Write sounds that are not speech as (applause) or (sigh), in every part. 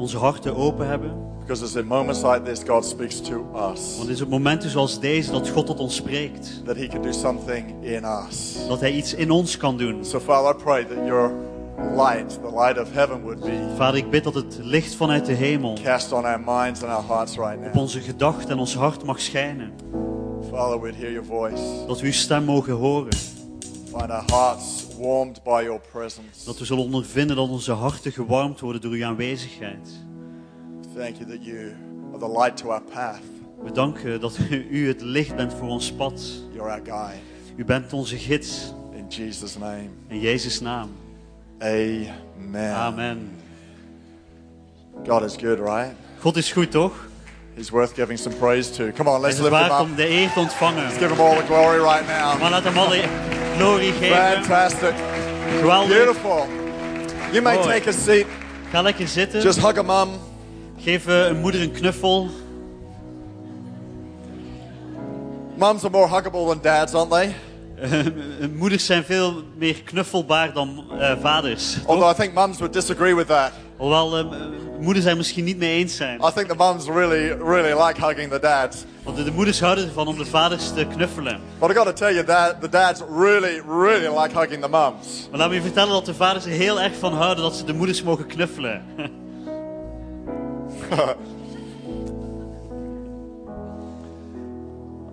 Onze harten open hebben. Because it's in moments like this God speaks to us. Want het is op momenten zoals deze dat God tot ons spreekt. That He can do something in us. Dat Hij iets in ons kan doen. So Father, I pray that your light, the light of heaven would be Vader, ik bid dat het licht vanuit de hemel cast on our minds and our hearts right op now. onze gedachten en ons hart mag schijnen. Father, we'd hear your voice. Dat we uw stem mogen horen. Find our hearts warmed by your presence. Dat we zullen ondervinden dat onze harten gewarmd worden door uw aanwezigheid. Thank you that you are the light to our path. We danken dat u (laughs) het licht bent voor ons pad. You're our guide. U bent onze gids. In Jesus' name. In Jezus' naam. Amen. Amen. God is good, right? God is goed, toch? He's worth giving some praise to. Come on, let's lift him up. om de eer te ontvangen. Let's give him all the glory right now. Maar laat hem alle glorie geven. Fantastic. Geweldig. Beautiful. You may Mooi. take a seat. Ga lekker zitten. Just hug a mum. Geef eh, een moeder een knuffel. Mums are more huggable than dads, aren't they? Eh, moeders zijn veel meer knuffelbaar dan eh, vaders. toch? Although I think mums would disagree with that. Hoewel eh, moeders zijn misschien niet mee eens zijn. I think the mums really, really like hugging the dads. Want de, de moeders houden ervan om de vaders te knuffelen. But I got to tell you that the dads really, really like hugging the mums. Maar laat me je vertellen dat de vaders er heel erg van houden dat ze de moeders mogen knuffelen. (laughs)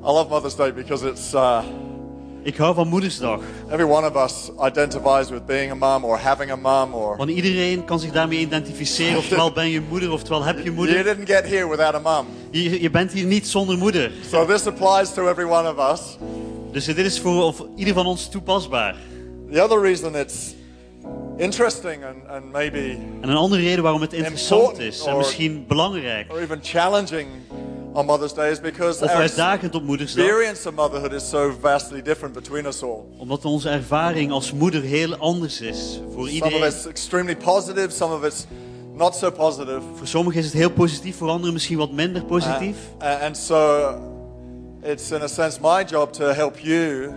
I love Mother's Day because it's uh, Ik hou van Moedersdag. every one of us identifies with being a mum or having a mum or Want iedereen kan zich daarmee identificeren. Oftewel ben je moeder, oftewel heb je you moeder. didn't get here without a mum. Je, je bent hier niet zonder moeder. So this applies to every one of us. Dus dit is voor ieder van ons toepasbaar. The other reason it's interesting and, and maybe En een andere reden waarom het interessant is en misschien belangrijk or even challenging on Mother's Day is because of uitdagend op Moedersdag, experience of motherhood is so vastly different between us all. omdat onze ervaring als moeder heel anders is voor Some of iedereen. it's extremely positive, some of it's not so positive. Voor sommigen is het heel positief, voor anderen misschien wat minder positief. Uh, and so it's in a sense my job to help you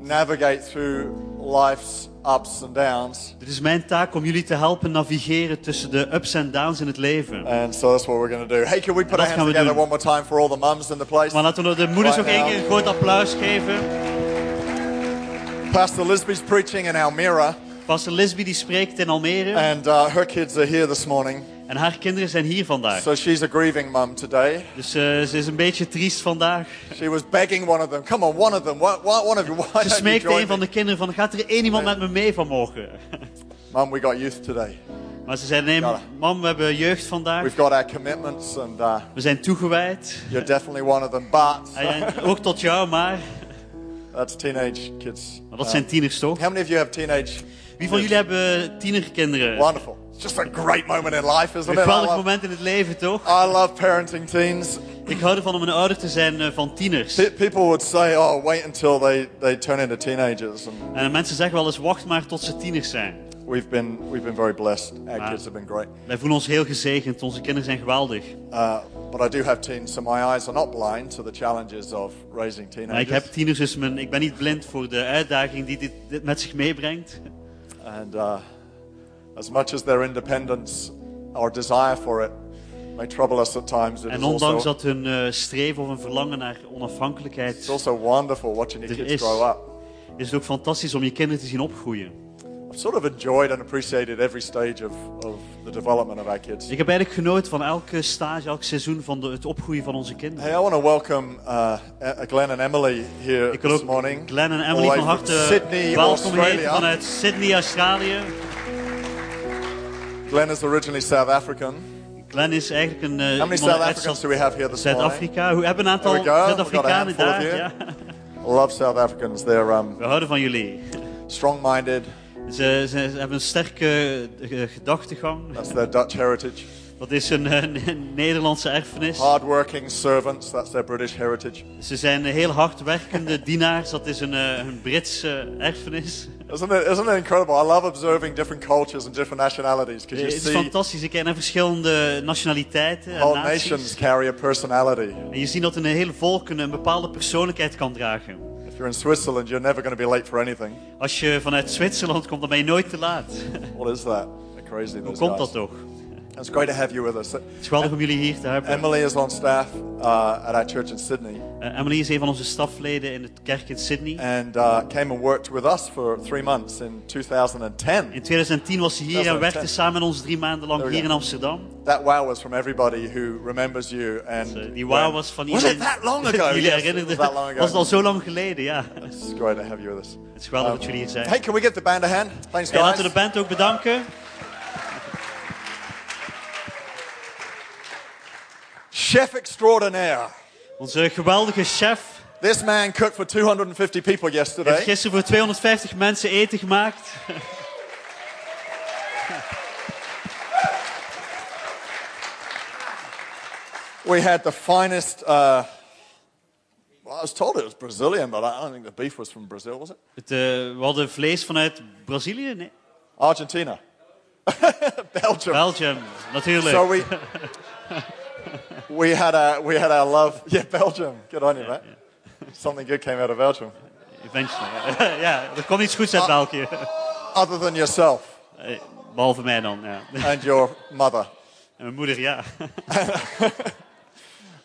navigate through life's ups and downs. Het is mijn taak om jullie te helpen navigeren tussen de ups en downs in het leven. And so that's what we're going to do. Hey, can we put our hands together doen. one more time for all the mums in the place? Maar laten we de moeders Right nog één keer een groot applaus geven. Pastor Lisby's preaching in Almere, Pastor Lisby die spreekt in Almere and uh, her kids are here this morning. en haar kinderen zijn hier vandaag. So she's a grieving mum today. Dus eh, ze is een beetje triest vandaag. She was begging one of them, come on, one of them, why, why, one of you, why Ze smeekte join een van de kinderen van, gaat er één iemand met me mee vanmorgen? (laughs) Mum, we got youth today. Maar ze zei, nee mam, we hebben jeugd vandaag. We've got our commitments, and uh, We zijn toegewijd. you're definitely one of them. But En ook tot jou, maar... (laughs) that's teenage kids. Maar dat Uh, zijn tieners toch? How many of you have teenage? Wie van jullie hebben tienerkinderen? Wonderful. It's just a great moment in life, isn't Een it? I geweldig moment in het leven, toch? I love parenting teens. Ik hou ervan om een ouder te zijn eh, van tieners. Pe- People would say, "Oh, wait until they, they turn into teenagers," and En mensen zeggen wel eens, wacht maar tot ze tieners zijn. we've been we've been very blessed. Our Ah. kids have been great. Wij voelen ons heel gezegend, onze kinderen zijn geweldig. Uh, but I do have teens, so my eyes are not blind to the challenges of raising Maar ik teenagers. heb tieners, dus mijn, ik ben niet blind voor de uitdaging die dit, dit met zich meebrengt. And uh, as much as their independence, our desire for it, may trouble us at times, it En is ondanks also, dat hun eh, streven of een verlangen naar onafhankelijkheid it's also wonderful watching your kids is, grow up. is het ook fantastisch om je kinderen te zien opgroeien. Sort of enjoyed and appreciated every stage of, of the development of our kids. Ik heb eigenlijk genoten van elke stage, elk seizoen van de, het opgroeien van onze kinderen. Hey, I want to welcome uh, Glenn and Emily here Ik wil this ook morning. Glenn en Emily the van harte Sydney, welkom heten Australia. vanuit Sydney, Australië. Glenn is originally South African. Glenn is eigenlijk een uh, How many South Africans do we have here this morning? Zuid-Afrika. We hebben een aantal There we go. Zuid-Afrikanen a daar. handful of Ja. I love South Africans. They're um, We houden van jullie. strong-minded. Ze, ze, hebben een sterke eh, gedachtegang. That's their Dutch heritage. Dat is een, eh, een Nederlandse erfenis. Hardworking servants, that's their British heritage. Ze zijn heel hardwerkende (laughs) dienaars. Dat is een, eh, een Britse erfenis. Isn't it, isn't it incredible? I love observing different cultures and different nationalities because Het you is fantastisch. Kijkt naar verschillende nationaliteiten en naties. nations carry a personality. En je ziet dat een hele volk een, een bepaalde persoonlijkheid kan dragen. If you're in Switzerland, you're never going to be late for anything. Als je vanuit Zwitserland komt, dan ben je nooit te laat. What is that? They're crazy. Hoe komt guys. dat toch? It's great to have you with us. Het is geweldig om jullie hier te hebben. Emily is on staff uh, at our church in Sydney Eh, Emily is een van onze stafleden in de kerk in Sydney. and uh, came and worked with us for three months in 2010. In 2010 was ze hier en 2010. werkte samen met ons drie maanden lang hier in Amsterdam. That wow was from everybody who remembers you. And Eh, Die wow was van Was iedereen it that long (laughs) ago? jullie Yes, herinnerden. was that long ago. Was het al zo lang geleden, ja. It's great to have you with us. Het is geweldig dat jullie hier zijn. Hey, can we give the band a hand? Thanks, Hey, laten guys. we de band ook bedanken. Chef extraordinaire. Onze geweldige chef This man cooked for 250 people heeft yesterday. gisteren voor 250 mensen eten gemaakt. We had the finest. Uh, well, I was told it was Brazilian, but I don't think the beef was from Brazil, was it? Het, eh, we hadden vlees vanuit Brazilië, nee. Argentina. (laughs) Belgium. Belgium, natuurlijk. So we (laughs) we had our we had our love. (laughs) Yeah, Belgium. Good on you, mate. Something good came out of Belgium, Eventually. ja, (laughs) er komt iets goeds Ah. uit België. (laughs) other than yourself Eh, Behalve mij dan, ja. and your mother. En mijn moeder, ja.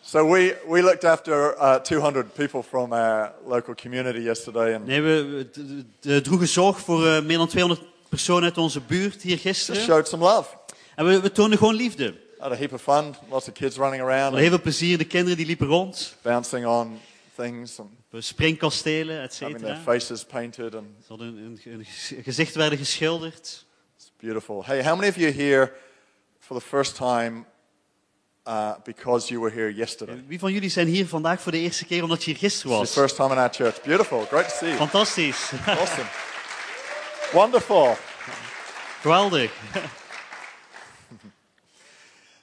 So we we looked after uh, 200 people from our local community yesterday, and Nee, we, we droegen zorg voor eh, meer dan 200 personen uit onze buurt hier gisteren. showed some love. En we, we toonden gewoon liefde. Had a heap of fun. Lots of kids running around, heel veel plezier. De kinderen die liepen rond. bouncing on things, and springkastelen, et having their cetera. faces painted, and Ze hadden een, een gezicht werden geschilderd. it's beautiful. Hey, how many of you here for the first time uh, because you were here yesterday? Wie van jullie zijn hier vandaag voor de eerste keer omdat je hier gisteren It's was? your first time in our church. Beautiful. Great to see you. Fantastisch. Awesome. Wonderful. Geweldig.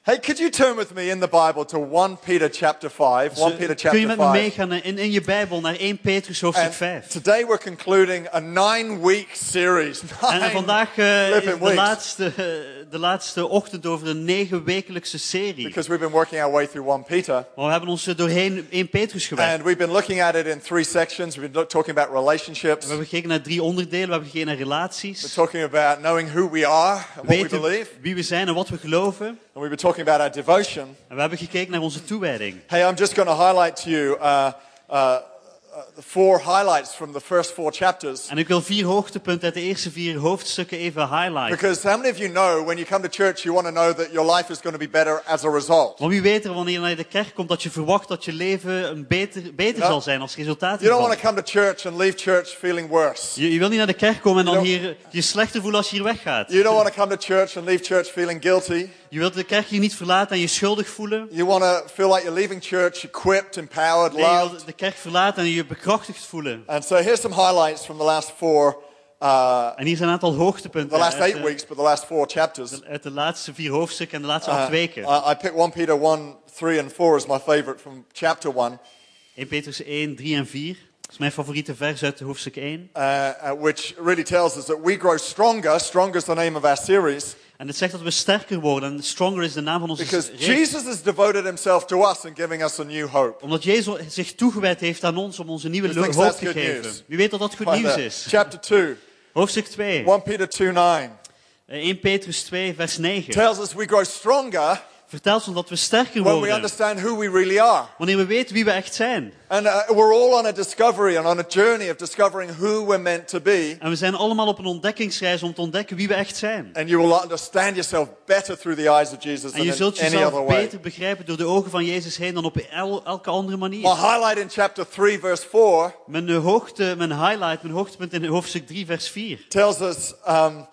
Hey, could you turn with me in the Bible to 1 Peter chapter 5? 1 Peter Kun je chapter met me 5. meegaan in, in je Bijbel naar 1 Petrus hoofdstuk And 5? today we're concluding a nine-week series. En, en Nine vandaag eh, is de weeks. laatste, eh, de laatste ochtend over een negen wekelijkse serie. Because we've been working our way through 1 Peter. Maar we hebben ons doorheen 1 Petrus gewerkt. And we've been looking at it in three sections. We've been talking about relationships. We hebben gekeken naar drie onderdelen. We hebben gekeken naar We're relaties. talking about knowing who we are and what we Weten believe. wie we zijn en wat we geloven. And we've been talking about our devotion. En we hebben gekeken naar onze toewijding. Hey, I'm just going to highlight to you uh, uh, four highlights from the first four chapters. En ik wil vier hoogtepunten uit de eerste vier hoofdstukken even highlighten. Because how many of you know when you come to church, you want to know that your life is going to be better as a result? Want wie weet er wanneer je naar de kerk komt dat je verwacht dat je leven een beter, beter zal zijn als resultaat You don't want to come to church and leave church feeling worse. Je, je wil niet naar de kerk komen en dan hier je slechter voelen als je hier weggaat. You don't want to come to church and leave church feeling guilty. Je wilt de kerk hier niet verlaten en je schuldig voelen. You want to feel like you're leaving church equipped, empowered, Nee, je loved. wilt de kerk verlaten en je bekrachtigd voelen. And so here's some highlights from the last four, uh, En hier zijn een aantal hoogtepunten the last uit, eight de, weeks, but the last four chapters. uit de laatste vier hoofdstukken en de laatste Uh, acht weken. I, I picked 1 Peter 1, 3, and 4 as my favorite from chapter 1, 1 Petrus 1, 3 en 4. Is mijn favoriete vers uit hoofdstuk 1. uh, uh, which really tells us that we grow stronger. Stronger is the name of our series. En het zegt dat we sterker worden. En Stronger is de naam van onze Because reeks. Jesus has devoted himself to us in giving us a new hope. Omdat Jezus zich toegewijd heeft aan ons om ons een nieuwe Who thinks hoop te geven. Wie weet dat dat goed Find nieuws that. is. Chapter 2, Hoofdstuk 2. 1 Peter 2 9 Eh, 1 Petrus 2, vers 9. tells us we grow stronger Vertelt ons dat we sterker when we worden. understand who we really are. Wanneer we weten wie we echt zijn. And uh, we're all on a discovery and on a journey of discovering who we're meant to be. En we zijn allemaal op een ontdekkingsreis om te ontdekken wie we echt zijn. And you will understand yourself better through the eyes of Jesus En than je in zult any other jezelf way. beter begrijpen door de ogen van Jezus heen dan op el- elke andere My manier. highlight in chapter 3, verse 4, Mijn, hoogte, mijn highlight, mijn hoogtepunt in hoofdstuk 3, vers 4. tells us, um,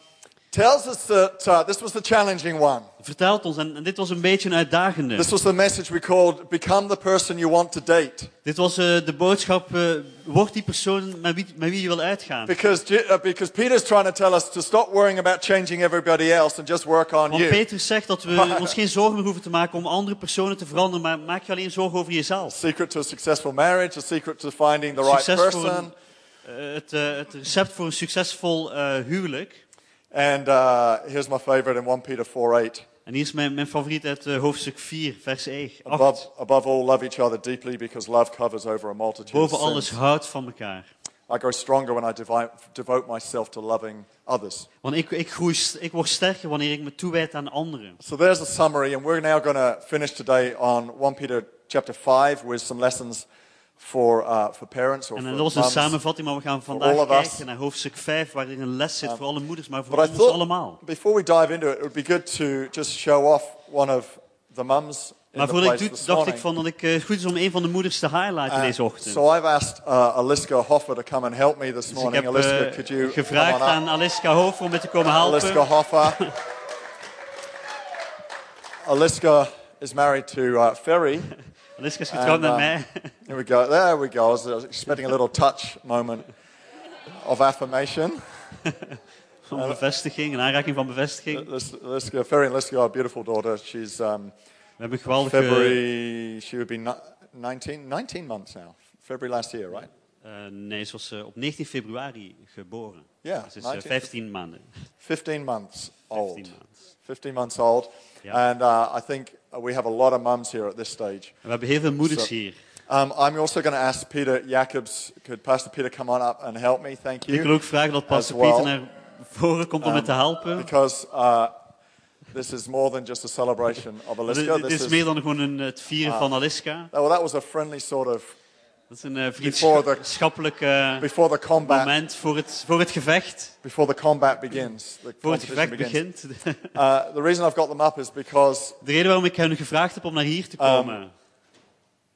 tells us that uh, this was the challenging one. Vertelt ons, en, en dit was een beetje een uitdagende. This was the message we called Become the person you want to date. Dit was eh, de boodschap, eh, word die persoon met wie, met wie je wil uitgaan. Because, uh, because Peter's trying to tell us to stop worrying about changing everybody else and just work on Want you. Petrus zegt dat we (laughs) ons geen zorgen meer hoeven te maken om andere personen te veranderen, maar maak je alleen zorgen over jezelf. Secret to a successful marriage, a secret to finding the right person. een, het, het recept voor een succesvol huwelijk. And uh, here's my favorite in 1 Peter 4 8. En hier is mijn, mijn favoriet uit eh, hoofdstuk 4, vers 8. Above, above all, love each other deeply because love covers over a multitude Boven of alles sins. houd van elkaar. I grow stronger when I devi- devote myself to loving others. Want ik, ik, groei, ik word sterker wanneer ik me toewijd aan anderen. So there's a summary, and we're now going to finish today on 1 Peter chapter 5 with some lessons for, uh, for parents or En een samenvatting, maar we gaan vandaag kijken naar hoofdstuk 5, waarin een les zit voor alle moeders, maar voor But I ons thought allemaal. before we dive into it, it would be good to just show off one of the mums Maar voordat ik place doe, this dacht ik van dat ik het goed is om een van de moeders te highlighten Uh, deze ochtend. so I've asked uh, Aliska Hoffer to come and help me this Dus ik morning. heb Aliska, eh, could you gevraagd come on aan? Aliska Hofer om me te komen Aliska helpen. Hoffer. (laughs) Aliska is married to uh, Ferry. (laughs) Aliska is getrouwd En, met uh, mij. Here we go. There we go. I was, I was expecting a little touch moment of affirmation. Van bevestiging, een aanraking van bevestiging. Lis- Liska, Ferry and Liska, our beautiful daughter. She's um, We hebben geweldige... February. She would be 19, 19 months now. February last year, right? eh, nee, ze was eh, op 19 februari geboren. Ja, Ze is eh, 19 15 maanden. 15 months old. 15 maanden. 15 months old. Yeah. And uh, I think we have a lot of mums here at this stage. We hebben heel veel moeders Zo. hier. Um, I'm also going to ask Peter Jacobs. Could Pastor Peter come on up and help me? Thank Ik wil you. ook vragen dat pastor As well. Pieter naar voren komt om me te helpen. Because uh, this is more than just a celebration of Aliska. dit This is is, meer dan gewoon een, het vieren Ah. van Aliska. well, that was a friendly sort of Dat is een eh, vriendschappelijk eh, moment voor het, voor het gevecht. Before the combat begins, the Voor het gevecht begint. (laughs) Uh, the reason I've got them up is because De reden waarom ik hen gevraagd heb om naar hier te komen.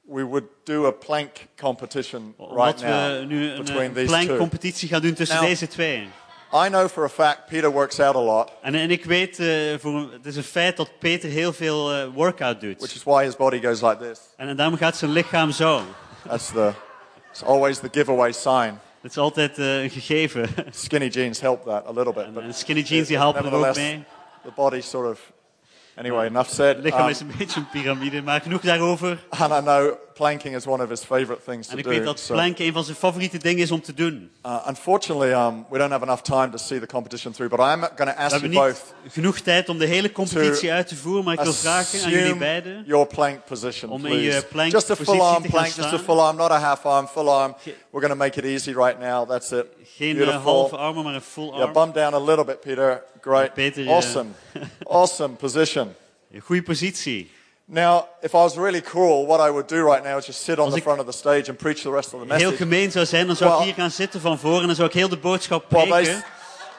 we would do a plank competition right now we nu een, eh, these plankcompetitie gaan doen tussen Now- deze twee. I know for a fact Peter works out a lot, En, en ik weet, eh, voor, het is een feit dat Peter heel veel eh, workout which doet. is why his body goes like this. En, en daarom gaat zijn lichaam zo. That's the. It's always the giveaway sign. Is altijd eh, een gegeven. (laughs) Skinny jeans help that a little bit, En, but en skinny jeans die helpen er ook mee. the body sort of. Anyway, enough said. Het lichaam Um, is een beetje een piramide, maar genoeg daarover. and I know planking is one of his favorite things to En ik do. weet dat planken een van zijn favoriete dingen is om te doen. Uh, unfortunately, um, we don't have enough time to see the competition through, but I'm going to ask you both genoeg tijd om de hele competitie uit te voeren, maar ik wil vragen aan jullie beiden. your plank position, Om in please. je plank just a full arm plank, just a full arm, not a half arm, full arm. We're going to make it easy right now. That's it. Geen eh, Beautiful. halve armen, maar een full Yeah, arm. bum down a little bit, Peter. Great. Peter, yeah. awesome. (laughs) awesome position. Een goede positie. Now, if I was really cruel, what I would do right now is just sit on the front of the stage and preach the rest of the Heel message. gemeen zou zijn, dan zou Well- ik hier gaan zitten van voren en dan zou ik heel de boodschap While they, preken,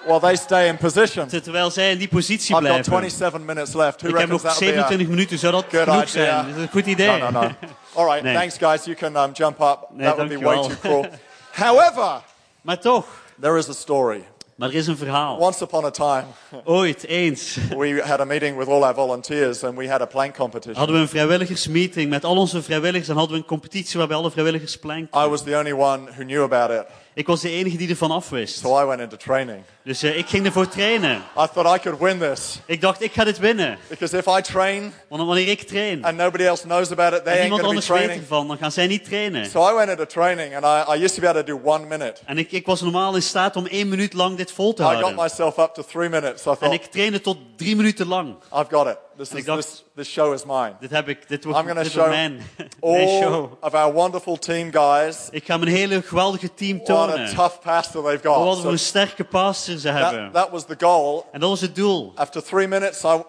while they stay in position. ter- terwijl zij in die positie I've got 27 minutes left. Who Ik heb nog that would be a 27 minuten, zou dat good genoeg idea? zijn? Is dat een goed idee? No, no, no. All right, (laughs) Nee. thanks, guys. You can um, jump up. Nee, that would be way too cruel. (laughs) However, Maar toch, there is a story. Maar er is een verhaal. Once upon a time, (laughs) Ooit, eens, we had a meeting with all our volunteers and we had a plank competition. hadden we een vrijwilligersmeeting met al onze vrijwilligers en hadden we een competitie waarbij alle vrijwilligers plankten. I was the only one who knew about it, Ik was de enige die ervan afwist. so I went into training. Dus eh, ik ging ervoor trainen. I thought I could win this Ik dacht, ik ga dit winnen. because if I train Want wanneer ik train and nobody else knows about it, they en niemand anders weet ervan, dan gaan zij niet trainen. So I went into training and I, I used to be able to do one minute. En ik, ik was normaal in staat om één minuut lang dit vol te I got houden. myself up to three minutes. I En thought, ik trainde tot drie minuten lang. I've got it. This, En is, dacht- this, this show is mine. Dit heb ik, dit I'm wordt, gonna dit show (laughs) (laughs) mijn, All show. of our wonderful team guys, Ik ga mijn hele geweldige team what a tonen. tough pastor they've Wat got. So een sterke pastor ze hebben. that, that was the goal. En dat was het doel. After three minutes, I,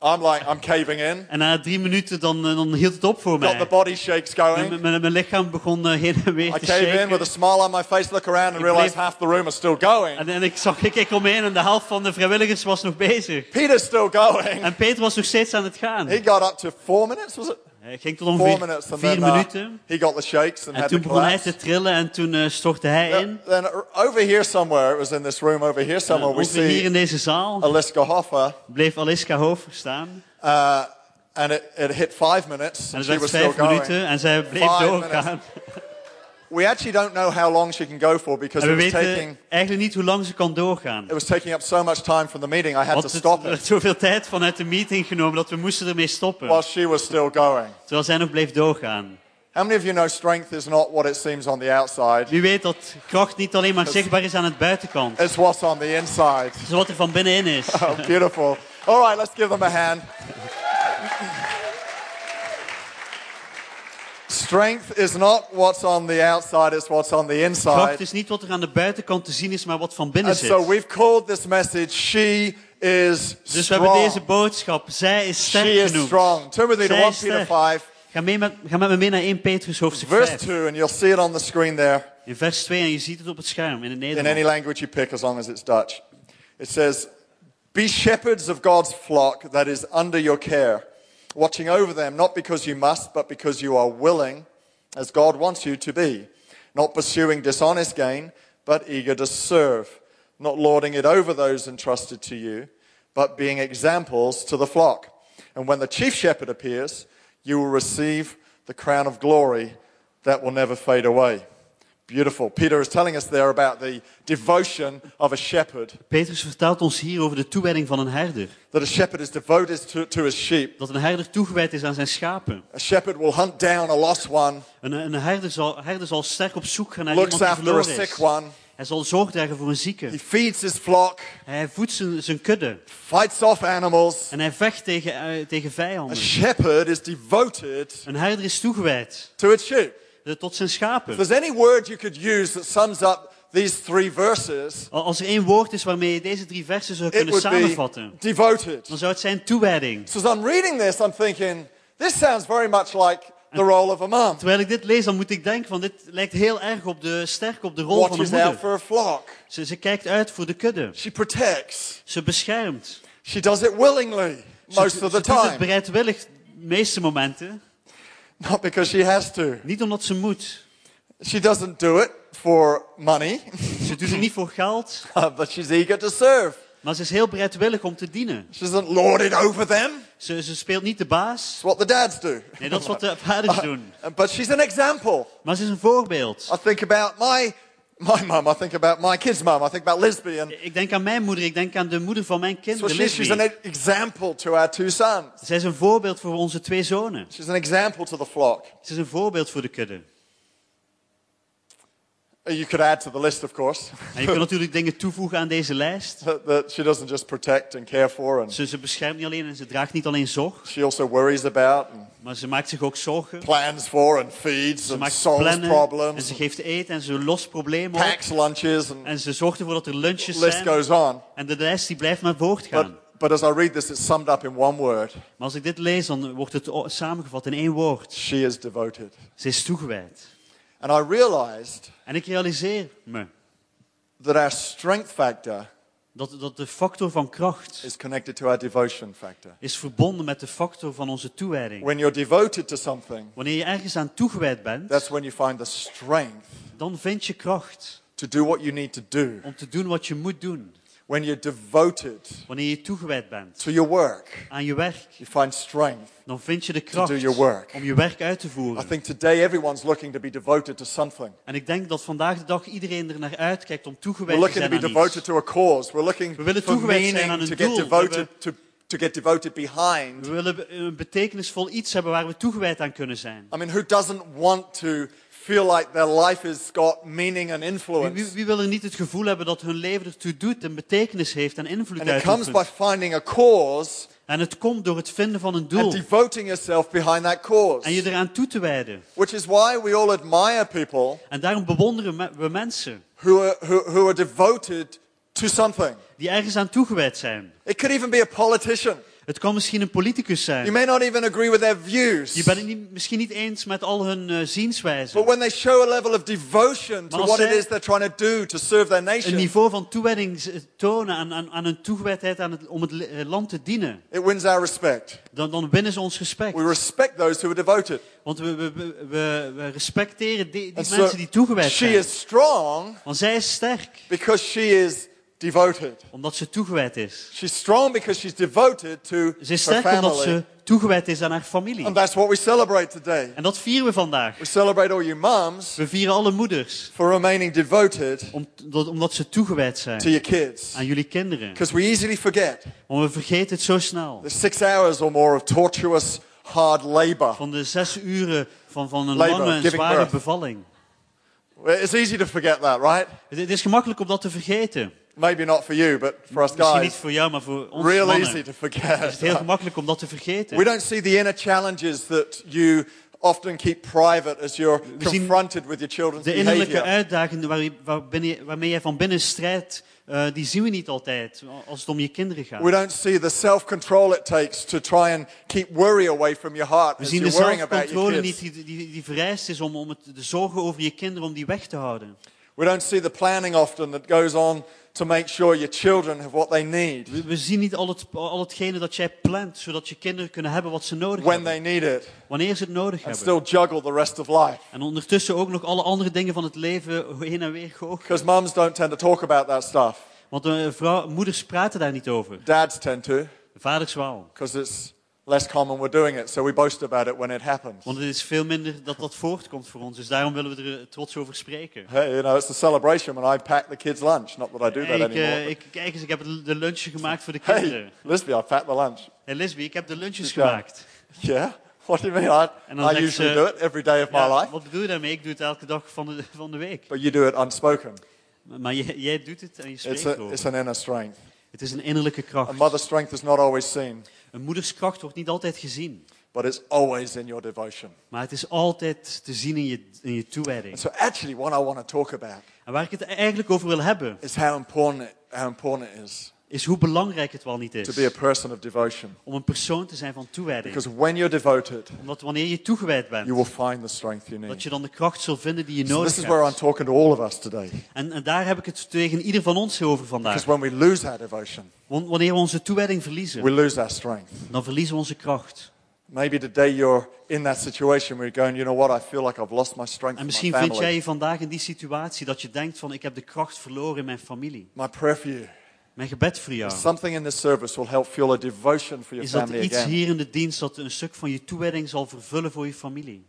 I'm like, I'm caving in. En na drie minuten dan, eh, dan hield het op voor Got the body shakes going. mijn, mijn lichaam begon eh, heen en weer I te cave in with a smile on my face, look around and realize half the room is still going. En, en ik zag, ik keek omheen en de helft van de vrijwilligers was nog bezig. Peter's still going. En Peter was nog steeds aan het gaan. He got up to four minutes, was it? Hij ging tot ongeveer vier uh, minuten. he got the shakes and En had toen to begon hij te trillen en toen eh, stortte hij in. Then then over here somewhere, it was in this room over here Uh, somewhere, we ongeveer hier in see deze zaal Aliska Hoffa, bleef Aliska Hofer staan. uh, and it, it hit five minutes, En and het she werd was still vijf minuten en zij bleef doorgaan. (laughs) We actually don't know how long she can go for because En we it was weten taking eigenlijk niet hoe lang ze kan doorgaan. it was taking up so much time from the meeting. I had Want to het stop werd it zoveel tijd vanuit de meeting genomen dat we moesten ermee stoppen. while she was still going. Terwijl zij nog bleef doorgaan. How many of you know strength is not what it seems on the outside? Wie weet dat kracht niet alleen maar zichtbaar is aan het buitenkant. It's what's on the inside. Het is wat er van binnenin is. (laughs) Oh, beautiful. All right, let's give them a hand. Strength is not what's on the outside, it's what's on the Kracht inside. is niet wat er aan de buitenkant te zien is, maar wat van binnen And so zit. we've called this message She is Dus we hebben deze Strong. boodschap. Zij is sterk She is strong. Turn with me to Zij 1 is Peter sterk. 5, Ga, mee met, ga met me mee naar 1 Petrus hoofdstuk verse 5. 2, and you'll see it on the screen there In vers 2 en je ziet het op het scherm in het in any Nederlands. language you pick as long as it's Dutch. It says, Be shepherds of God's flock that is under your care, watching over them, not because you must, but because you are willing, as God wants you to be, not pursuing dishonest gain, but eager to serve, not lording it over those entrusted to you, but being examples to the flock. And when the chief shepherd appears, you will receive the crown of glory that will never fade away. Beautiful. Peter is telling us there about the devotion of a shepherd. Petrus vertelt ons hier over de toewijding van een herder. That a shepherd is devoted to, to his sheep. Dat een herder toegewijd is aan zijn schapen. A shepherd will hunt down a lost one, Een, een herder, zal, herder zal sterk op zoek gaan naar looks iemand die after a verloren sick is. one, Hij zal zorg dragen voor een zieke. he feeds his flock, Hij voedt zijn, zijn kudde. fights off animals. En hij vecht tegen, eh, tegen A vijanden. shepherd is devoted Een herder is toegewijd to its sheep. Eh, tot zijn If schapen. there's any word you could use that sums up these three verses, Al- Als er één woord is waarmee je deze drie versen zou kunnen samenvatten, devoted. dan zou het zijn toewijding. So as I'm reading this, I'm thinking, this sounds very much like the role of a mom. Terwijl ik dit lees, dan moet ik denken van dit lijkt heel erg op de, sterk op de rol van Watches een out moeder. for a flock. Ze, ze kijkt uit voor de kudde. She protects. Ze beschermt. She does it willingly Ze, most ze of the doet het time. bereidwillig de meeste momenten. Not because she has to. Niet omdat ze moet. She doesn't do it for money, Ze doet het niet voor geld, (laughs) but she's eager to serve. maar ze is heel bereidwillig om te dienen. She doesn't lord it over them. Ze, ze speelt niet de baas. It's what the dads do. Nee, dat is wat de vaders (laughs) doen. But she's an example. Maar ze is een voorbeeld. I think about my my mum. I think about my kid's mum. I think about Lisby. And Ik denk aan mijn moeder, ik denk aan de moeder van mijn so kinderen, she, she's an example to our two sons. Zij is een voorbeeld voor onze twee zonen. She's an example to the flock. Ze is een voorbeeld voor de kudde. You could add to the list, of course, En je kunt natuurlijk dingen toevoegen aan deze lijst. (laughs) that, that she doesn't just protect and care for, and Ze, ze beschermt niet alleen en ze draagt niet alleen zorg, she also worries about and maar ze maakt zich ook zorgen. plans for and feeds Ze and maakt solves plannen en problems, ze geeft eten en ze lost problemen op. packs lunches, and En ze zorgt ervoor dat er lunches list zijn. goes on. En de lijst die blijft maar voortgaan. But, but as I read this, it's summed up in one word. Maar als ik dit lees, dan wordt het samengevat in één woord. She is devoted. Ze is toegewijd. And I realized En ik realiseer me that our strength factor dat, dat de factor van kracht is connected to our devotion factor. is verbonden met de factor van onze toewijding. When you're devoted to something, Wanneer je ergens aan toegewijd bent, that's when you find the strength dan vind je kracht to do what you need to do. om te doen wat je moet doen. When you're devoted Wanneer je toegewijd bent to your work, aan je werk, you find strength. dan vind je de do kracht your work. om je werk uit te I voeren. think today everyone's looking to be devoted to something. En ik denk dat vandaag de dag iedereen er naar uitkijkt om We're toegewijd te looking to zijn be aan devoted iets. to a cause. We're looking We willen for toegewijd zijn aan een to doel. get devoted to, to get devoted behind. We willen een betekenisvol iets hebben waar we toegewijd aan kunnen zijn. I mean, who doesn't want to feel like their life has got meaning and Wie, influence? wie, wie wil er niet het gevoel hebben dat hun leven ertoe doet en betekenis heeft en invloed And it comes by finding a cause En het komt door het vinden van een and doel devoting yourself behind that en je cause. eraan toe te wijden. Which is why we all admire people En daarom bewonderen we mensen who are, who, who are devoted to something. die ergens aan toegewijd zijn. It could even be a politician. Het kan misschien een politicus You zijn. may not even agree with their views. Je bent het niet, misschien niet eens met al hun eh, zienswijzen. But when they show a level of devotion to what it is they're trying to do to serve their Een nation, niveau van toewijding z- tonen aan, aan, aan hun toegewijdheid aan het, om het eh, land te dienen. it wins our respect. Dan, dan winnen ze ons respect. We respect those who are devoted. Want we, we, we, we- respecteren die, die And so mensen die toegewijd she zijn. is strong Want zij is sterk, because she is devoted. omdat ze toegewijd is. She's strong because she's devoted to Ze is her sterk omdat family. ze toegewijd is aan haar familie. And that's what we celebrate today. En dat vieren we vandaag. We celebrate all you moms We vieren alle moeders, for remaining devoted om, dat- omdat ze toegewijd to zijn your kids. aan jullie kinderen. Because we easily forget Want we vergeten het zo snel. the six hours or more of tortuous, hard labor. Van de zes uren van, van een Labor, lange en zware birth. bevalling. It's easy to forget that, right? Het is gemakkelijk om dat te vergeten. Maybe not for you, but for us Misschien niet guys, voor jou, maar voor ons real mannen easy to is forget. het heel gemakkelijk om dat te We vergeten. don't see the inner challenges that you often keep private as you're We confronted with your children's De innerlijke behavior. uitdagingen waar, waar binnen- waarmee jij van binnen strijdt, eh, die zien we niet altijd als het om je kinderen gaat. We don't see the self-control it takes to try and keep worry away from your heart We zien de zelfcontrole niet die, die, die vereist is om, om het, de zorgen over je kinderen om die weg te houden. We don't see the planning often that goes on to make sure your children have what they need We, we zien niet al, het, al hetgene dat jij plant, zodat je kinderen kunnen hebben wat ze nodig when hebben. they need it Wanneer ze het nodig and hebben. still juggle the rest of life. En ondertussen ook nog alle andere dingen van het leven heen en weer goochelen. Because mums don't tend to talk about that stuff. Want eh, vrouw, moeders praten daar niet over. Dads tend to Vaders wel. because it's less common we're doing it. So we boast about it when it happens. Want het is veel minder dat dat voortkomt voor ons. Dus daarom willen we er eh, trots over spreken. Hey, you know, it's a celebration when I pack the kids' lunch. Not that I do that Hey, ik, anymore. eh, ik, kijk eens, ik heb de lunchje gemaakt voor de Hey, kinderen. Lisby, I packed the lunch. Hey Lisby, ik heb de lunches Ja. gemaakt. Yeah? What do you mean? I, I usually ze- do it every day of my Ja, life. wat bedoel je daarmee? Ik doe het elke dag van de, van de week. But you do it unspoken. Maar jij, jij doet het en je It's, spreekt a, erover. it's an inner strength. Het is een innerlijke A kracht. mother's strength is not always seen, Een moeders kracht wordt niet altijd gezien. but it's always in your devotion. Maar het is altijd te zien in je, in je toewijding. And so, actually, what I want to talk about En waar ik het eigenlijk over wil hebben, is how important how important it is is hoe belangrijk het wel niet to is. be a person of devotion. Om een persoon te zijn van toewijding. Because when you're devoted, Omdat wanneer je toegewijd bent, you will find the strength you dat need. je dan de kracht zult vinden die je So nodig this is where I'm hebt. talking to all of us today. En, en daar heb ik het tegen ieder van ons over vandaag. Because when we lose our devotion, Want wanneer we onze toewijding verliezen, we lose our strength. dan verliezen we onze kracht. Maybe today you're in that situation where you're going, you know what, I feel like I've lost my strength En misschien vind jij je vandaag in die situatie dat je denkt van ik heb de kracht verloren in mijn familie. My prayer for you Mijn gebed voor jou something in this service will help fuel a devotion for your is dat family iets again hier in de dienst dat een stuk van je toewijding zal vervullen voor je familie.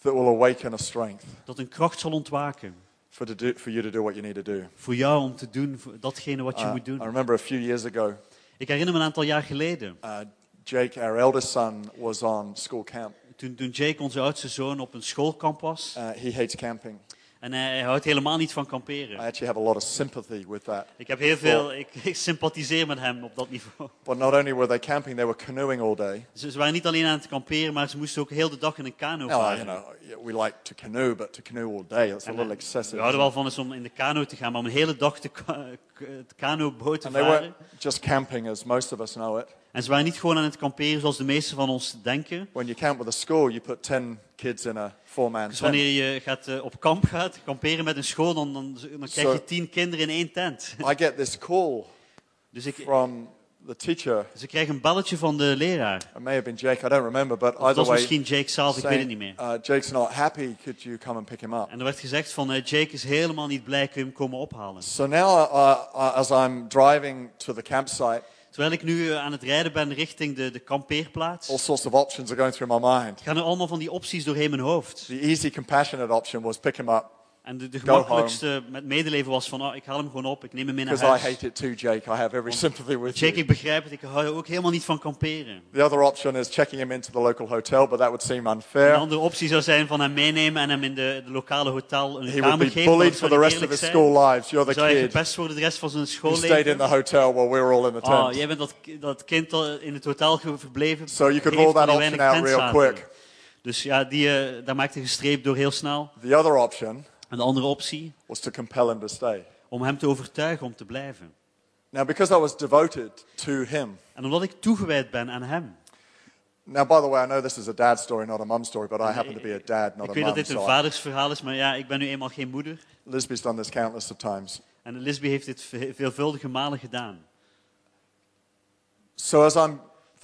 that will awaken a strength Dat een kracht zal ontwaken for, to do, for you to do what you need to do. voor jou om te doen datgene wat je Uh, moet I doen. remember a few years ago, Ik herinner me een aantal jaar geleden, uh, Jake, our eldest son, was on school camp. toen, toen Jake, onze oudste zoon, op een schoolkamp was. Uh, he hates camping. En hij, houdt helemaal niet van I kamperen. actually have a lot of sympathy with that. Ik heb heel veel, ik, ik sympathiseer met hem op dat niveau. But not only were they camping, they were canoeing all day. Ze, ze waren niet alleen aan het kamperen, maar ze moesten ook heel de dag in een kano Now, varen. you know, we like to canoe, but to canoe all day, that's a little eh, excessive. we houden wel van eens om in de kano te gaan, maar om een hele dag de, ka- k- het kanoboot te And they varen. weren't just camping, as most of us know it. En ze waren niet gewoon aan het kamperen zoals de meeste van ons denken. When you camp with a school, you put 10 kids in a four-man Dus wanneer je gaat, eh, op kamp gaat, kamperen met een school, dan, dan, dan krijg je tien kinderen in één tent. I get this call (laughs) Dus ik, from the teacher. dus ik krijg een belletje van de leraar. It may have been Jake, I don't remember, but either was misschien Jake zelf, ik weet het niet meer. uh, Jake's not happy, could you come and pick him up? En er werd gezegd van, eh, Jake is helemaal niet blij, kun je hem komen ophalen. So now, uh, uh, as I'm driving to the campsite, Terwijl ik nu eh, aan het rijden ben richting de, de kampeerplaats, all sorts of options are going through my mind. gaan er allemaal van die opties doorheen mijn hoofd. The easy, compassionate option was pick him up En de, de gemakkelijkste met medeleven was van, oh, ik haal hem gewoon op, ik neem hem mee naar because I huis. hate it too, Jake. I have every sympathy with Jake, ik begrijp het, ik hou ook helemaal niet van kamperen. The other option is checking him into the local hotel, but that would seem Een unfair. andere optie zou zijn van hem meenemen en hem in de, de lokale hotel een He would kamer be geven. maar bullied dat for zou the rest of his zijn. school lives. You're the zou kid gepest worden de rest van zijn who stayed in schoolleven. the hotel while we were all in the Oh, tent. jij bent dat, dat kind in het hotel verbleven. So you could roll that option in out real quick. Dus ja, die, eh, daar maakte hij gestreept door heel snel. The other option En de andere optie, was to compel him to stay. om hem te overtuigen om te blijven. Now, because I was devoted to him, En omdat ik toegewijd ben aan hem. Now, by the way, I know this is a dad story, not a mum story, but I happen to be a dad, not Ik a weet dat mum. dit een vadersverhaal is, maar ja, ik ben nu eenmaal geen moeder. Lisby's done this countless of times. En Lisby heeft dit ve- veelvuldige malen gedaan. So as I'm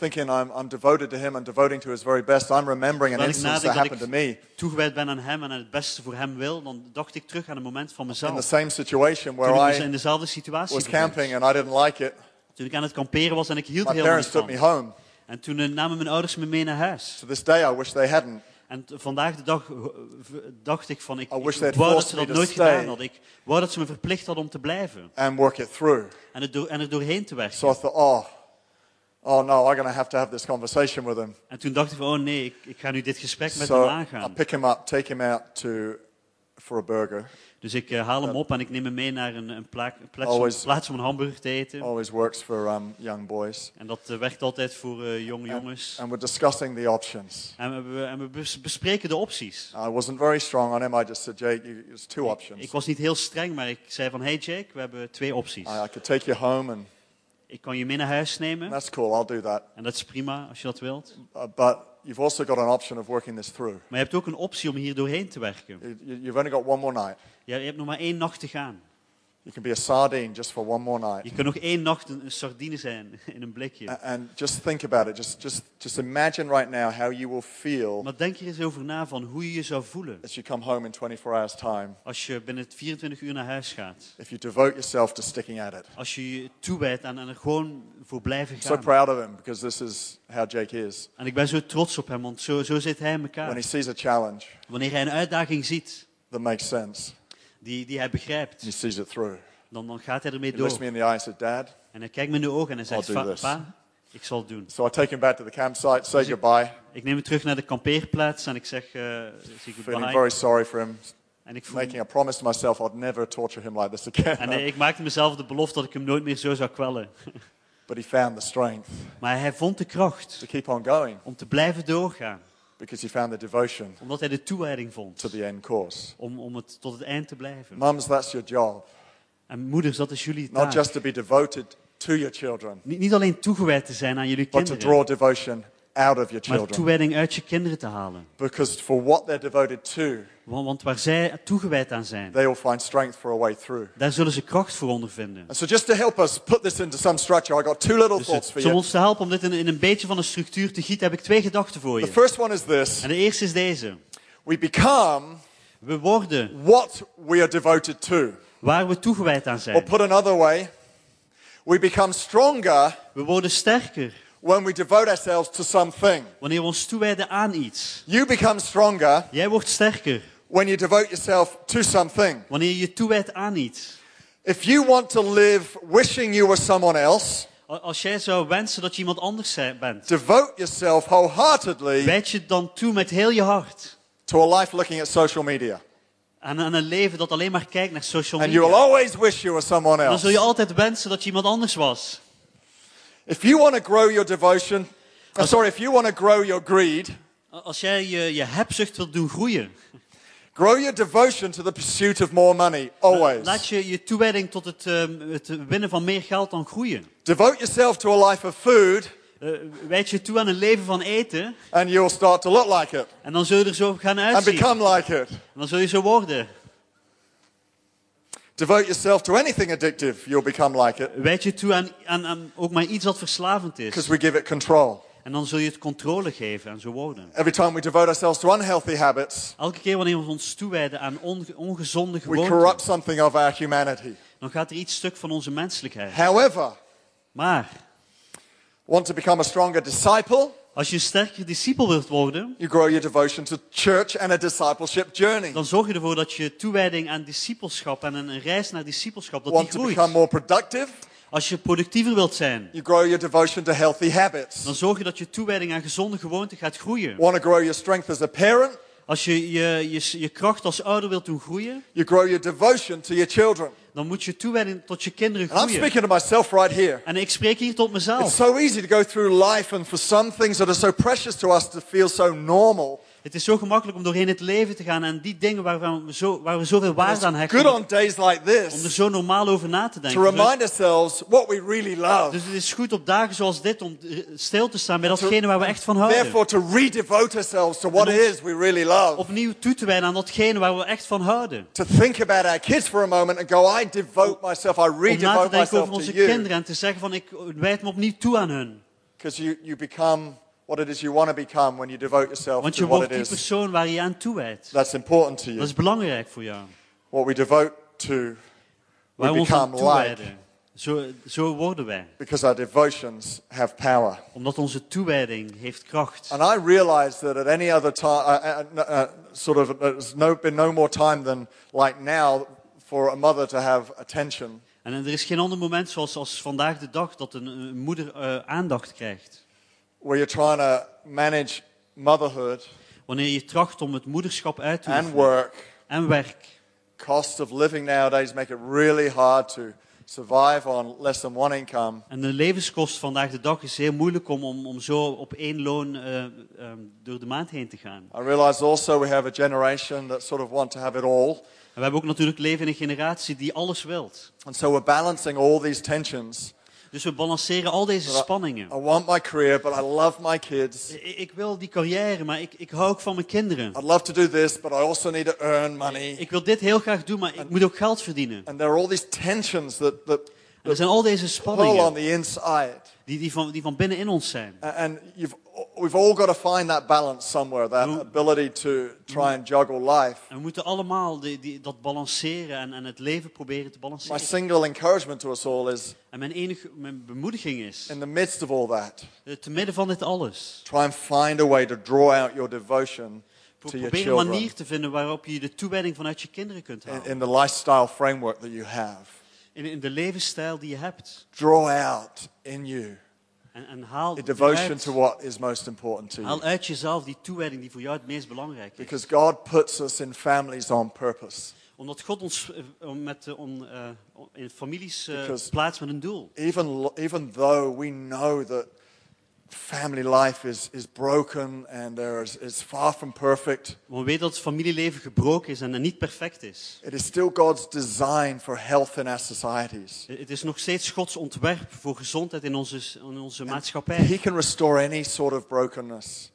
thinking I'm, I'm devoted to him and devoting to his very best, I'm remembering an Terwijl ik instance that dat happened to ik me toegewijd ben aan hem en het beste voor hem wil, dan dacht ik terug aan een moment van in the mezelf. same situation Toen ik where dus in I dezelfde situatie was bevond. camping and I didn't like it. Toen ik aan het kamperen was en ik hield My helemaal niet parents took van. me home. En toen eh, namen mijn ouders me mee naar huis. To this day, I wish they hadn't. En t- vandaag de dag eh, v- dacht ik van, ik, I wish ik they'd wou dat forced ze me dat to nooit stay. gedaan hadden. Ik wou dat ze me verplicht hadden om te blijven. and work it through. En, het door, en er doorheen te werken. So I thought, oh, oh no, I'm going to have to have this conversation with him. En toen dacht ik van, oh nee, ik, ik ga nu dit gesprek met So hem I aangaan. pick him up, take him out to for a burger. Dus ik eh, haal hem op en ik neem hem mee naar een, een, plaak- een plaats, om, Always- plaats om een hamburger te eten. Always works for um, young boys. En dat eh, werkt altijd voor eh, jonge jongens. And we're discussing the options. En we, en we bes- bespreken de opties. I wasn't very strong on him. I just said, Jake, there's two options. Ik was niet heel streng, maar ik zei van, hey Jake, we hebben twee opties. I, I could take you home, and Ik kan je mee naar huis nemen. that's cool. I'll do that. En dat is prima, als je dat wilt. Uh, but you've also got an option of working this through. Maar je hebt ook een optie om hier doorheen te werken. You, you- you've only got one more night. Ja, je hebt nog maar één nacht te gaan. You can be a sardine just for one more night. Je kunt nog één nacht een, een sardine zijn (laughs) in een blikje. A- And just think about it. Just, just, just imagine right now how you will feel Maar denk er eens over na van hoe je je zou voelen as you come home in 24 hours' time als je binnen 24 uur naar huis gaat. if you devote yourself to sticking at it. Als je je toewijdt aan, aan er gewoon voor blijven I'm so gaan. proud of him because this is how Jake is. En ik ben zo trots op hem, want zo, zo zit hij in When elkaar. he sees a challenge Wanneer hij een uitdaging ziet that makes sense, die, die hij begrijpt, he sees it through. dan, dan gaat hij ermee He looks door. me in the eye and says, Dad. En hij kijkt me in de ogen en hij zegt, I'll ik zal het doen. So I take him back to the campsite, say Dus ik- goodbye, Ik neem hem terug naar de kampeerplaats en ik zeg, eh zie feeling goodbye. very sorry for him, En ik, voel, making a promise to myself I'd never torture him like this again. en eh, ik maakte mezelf de belofte dat ik hem nooit meer zo zou kwellen. But he found the strength Maar hij vond de kracht to keep on going om te blijven doorgaan. Because he found the devotion Omdat hij de toewijding vond to the end course. om, om het tot het eind te blijven. Mums, that's your job. En moeders, dat is jullie Not taak. just to be devoted to your children, Niet, niet alleen toegewijd te zijn aan jullie but to kinderen, draw devotion out of your maar children. toewijding uit je kinderen te halen. Because for what they're devoted to, Want, want waar zij toegewijd aan zijn, they will find strength for a way through. daar zullen ze kracht voor ondervinden. And so, just to help us put this into some structure, I got two little Dus thoughts het, for om you. ons te helpen om dit in, in een beetje van een structuur te gieten, heb ik twee gedachten voor The je. first one is this En de eerste is deze. we become We worden what we are devoted to. waar we toegewijd aan Or zijn. put another way, we become stronger We worden sterker when we devote ourselves to something. wanneer we ons toewijden aan iets. You become stronger Jij wordt sterker when you devote yourself to something. wanneer je je toewijdt aan iets. If you want to live wishing you were someone else, Als jij zou wensen dat je iemand anders bent, devote yourself wholeheartedly wijd je dan toe met heel je hart to a life looking at social media. aan, aan een leven dat alleen maar kijkt naar social And you will media. always wish you were someone Dan zul je else. altijd wensen dat je iemand anders was. If you want to grow your devotion, I'm sorry, if you want to grow your greed, Als jij je, je hebzucht wilt doen groeien, (laughs) grow your devotion to the pursuit of more money, always. laat je je toewijding tot het, ehm, het winnen van meer geld dan groeien. Devote yourself to a life of food, Eh, wijd je toe aan een leven van eten and you'll start to look like it en dan zul je er zo gaan and uitzien. become like it. En dan zul je zo worden. Devote yourself to anything addictive, you'll become like it Wijd je toe aan, aan, aan ook maar iets wat verslavend is. because we give it control. En dan zul je het controle geven en zo worden. Every time we devote ourselves to unhealthy habits, Elke keer wanneer we ons toewijden aan onge- ongezonde we corrupt gewoonten, something of our humanity. dan gaat er iets stuk van onze menselijkheid. However, Maar want to become a stronger disciple, als je een sterker discipel wilt worden, you grow your devotion to church and a discipleship journey. dan zorg je ervoor dat je toewijding aan discipelschap en een, reis naar discipelschap, dat die Want to become groeit. more productive, Als je productiever wilt zijn, you grow your devotion to healthy habits. dan zorg je dat je toewijding aan gezonde gewoonten gaat groeien. Want to grow your strength as a parent, Als je je, je je kracht als ouder wilt doen groeien, you grow your devotion to your children. dan moet je toewijding tot je kinderen And I'm groeien. speaking to myself right here. En ik spreek hier tot It's mezelf. so easy to go through life and for some things that are so precious to us to feel so normal. Het is zo gemakkelijk om doorheen het leven te gaan en die dingen waarvan we, zo, waar we zoveel waarde aan hechten, good om, on days like om er this zo normaal over na te to denken. Dus, remind ourselves what we really love. dus het is goed op dagen zoals dit om eh, stil te staan bij datgene waar we echt van houden. Therefore, to redevote ourselves to what it is we really love. Opnieuw toe te wijden aan datgene waar we echt van houden. To think about our kids for a moment and go, I devote myself, I Om na te redevote denken myself over to onze you. kinderen en te zeggen van ik wijd me opnieuw toe aan hun. Because you, you become what it is you want to become when you devote yourself Want to je what wordt it die is persoon waar je je aan toewijdt. that's important to you. Dat is belangrijk voor jou. What we devote to, we Waar we ons aan become like. toewijden. Zo, zo worden wij. Because our devotions have power. Omdat onze toewijding heeft kracht. And I realize that at any other time, uh, uh, uh, sort of, there's no, been no more time than like now for a mother to have attention. En er is geen ander moment zoals als vandaag de dag dat een, een moeder eh, aandacht krijgt. Where you're trying to manage motherhood Wanneer je tracht om het moederschap uit te and oefenen. work. En werk. Cost of living nowadays make it really hard to survive on less than one income. En de levenskost vandaag de dag is heel moeilijk om, om, om zo op één loon eh, ehm, door de maand heen te gaan. I realize also we have a generation that sort of want to have it all. En we hebben ook natuurlijk leven in een generatie die alles wilt. And so we're balancing all these tensions. Dus we balanceren al deze But spanningen. I want my career, but I love my kids. Ik, ik wil die carrière, maar ik, ik hou ook van mijn kinderen. I'd love to do this, but I also need to earn money. Ik wil dit heel graag doen, maar ik moet ook geld verdienen. And there are all these tensions that, that er zijn al deze pull on spanningen the inside. die, die, van, die van binnenin ons zijn. And you've, we've all got to find that balance somewhere, that ability to try and juggle life. En we moeten allemaal die, die, dat balanceren en, en het leven proberen te My balanceren. single encouragement to us all is En mijn enige mijn bemoediging is, in the midst of all that, eh, te midden van dit alles, try and find a way to draw out your devotion to your probeer een children manier te vinden waarop je de toewijding vanuit je kinderen kunt in, halen. in the lifestyle framework that you have. In, in de levensstijl die je hebt. Draw out in you En, en haal, a devotion uit, to what is most important to haal you. uit jezelf die toewijding die voor jou het meest belangrijk is. Because God puts us in families on purpose. Omdat God ons eh, met, eh, on, eh, in families Because- plaatst met een doel. Even, even though we know that family life is, is broken and there is, is far from perfect, we weten dat het familieleven gebroken is en niet perfect is. it is still God's design for health in our societies. Het is nog steeds Gods ontwerp voor gezondheid in onze, in onze He maatschappij. can restore any sort of brokenness.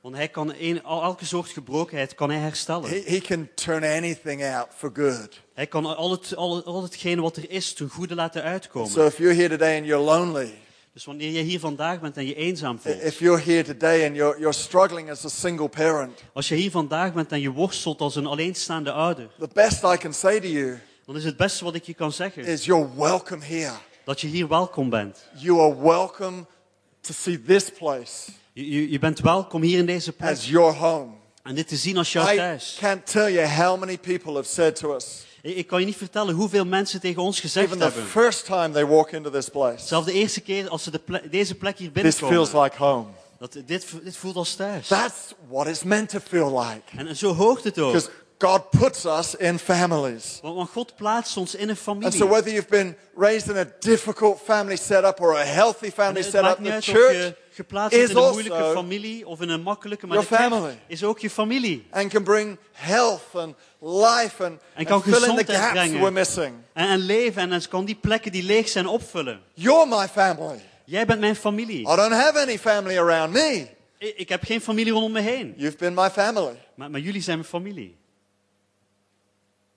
Want hij kan een, elke soort gebrokenheid kan hij herstellen. He, he can turn anything out for good. Hij kan al, het, al, al hetgene wat er is ten goede laten uitkomen. So if you're here today and you're lonely, Dus wanneer je hier vandaag bent en je eenzaam voelt. if you're here today and you're, you're struggling as a single parent, Als je hier vandaag bent en je worstelt als een alleenstaande ouder. the best I can say to you Dan is het beste wat ik je kan zeggen. is you're welcome here. Dat je hier welkom bent. You are welcome to see this place Je, je, bent welkom hier in deze plek. as your home. En dit te zien als jouw I thuis. can't tell you how many people have said to us, Ik, kan je niet vertellen hoeveel mensen tegen ons gezegd even the hebben. first time they walk into this place, Zelfs de eerste keer als ze de ple- deze plek hier this binnenkomen. feels like home. Dat, dit, dit voelt als thuis. That's what it's meant to feel like. En, en zo hoogt het ook. God puts us in families. Want, God plaatst ons in een And familie. so whether you've been raised in a difficult family setup or a healthy family setup, the church geplaatst is in een moeilijke also familie of in een makkelijke, maar de is ook je familie. and can bring health and life and, En kan and fill in the gezondheid gaps brengen. we're missing. En, en leven en kan die plekken die leeg zijn opvullen. You're my family. Jij bent mijn familie. I don't have any family around me. Ik, ik heb geen familie rondom me heen. You've been my family. Maar, maar jullie zijn mijn familie.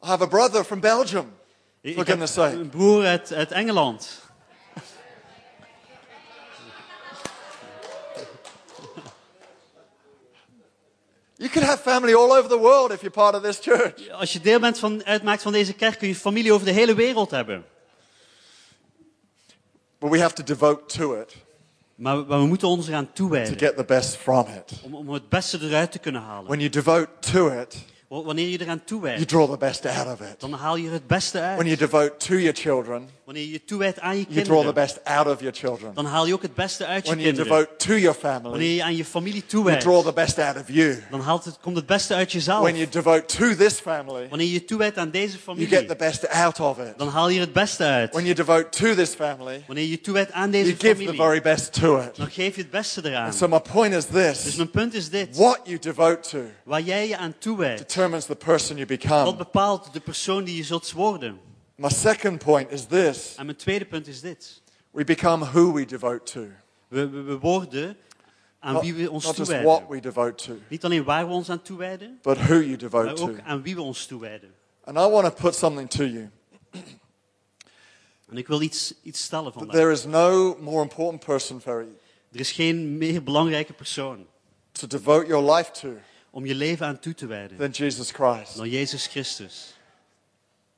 I have a brother from Belgium. Ik, For ik heb een broer uit, uit Engeland. You could have family all over the world if you're part of this church. Als je deel bent van, uitmaakt van deze kerk, kun je familie over de hele wereld hebben. But we have to devote to it Maar, we- maar we moeten ons eraan to toewijden. get the best from it. Om, om het beste eruit te kunnen halen. When you devote to it, Wanneer je eraan you toewijdt, draw the best out of it. dan haal je er het beste When uit. you devote to your children, Wanneer je je toewijdt aan je you draw the kinderen, best out of your children. dan haal je ook het beste uit je When you kinderen. devote to your Wanneer family, je aan je familie you toewijdt, draw the best out of you. dan haalt het, komt het beste uit jezelf. When you devote to this family, Wanneer je je toewijdt aan deze you familie, get the best out of it. dan haal je het beste uit. When you devote to this family, Wanneer je je toewijdt aan you deze give the familie, very best to it. dan geef je het beste eraan. So my point is Dus this. mijn punt is dit. What you devote to Waar jij je aan toewijdt, determines the person you dat become. bepaalt de persoon die je zult worden. My second point is this. En mijn tweede punt is dit. We become who we devote to. We, we, we worden aan Not, wie we ons not just toewijden. what we devote to, Niet alleen waar we ons aan toewijden, but who you devote maar to. ook aan wie we ons toewijden. And I want to put something to you. En ik wil iets, iets stellen vandaag. there is no more important person for you Er is geen meer belangrijke persoon to devote your life to om je leven aan toe te wijden than Jesus Christ. dan Jezus Christus.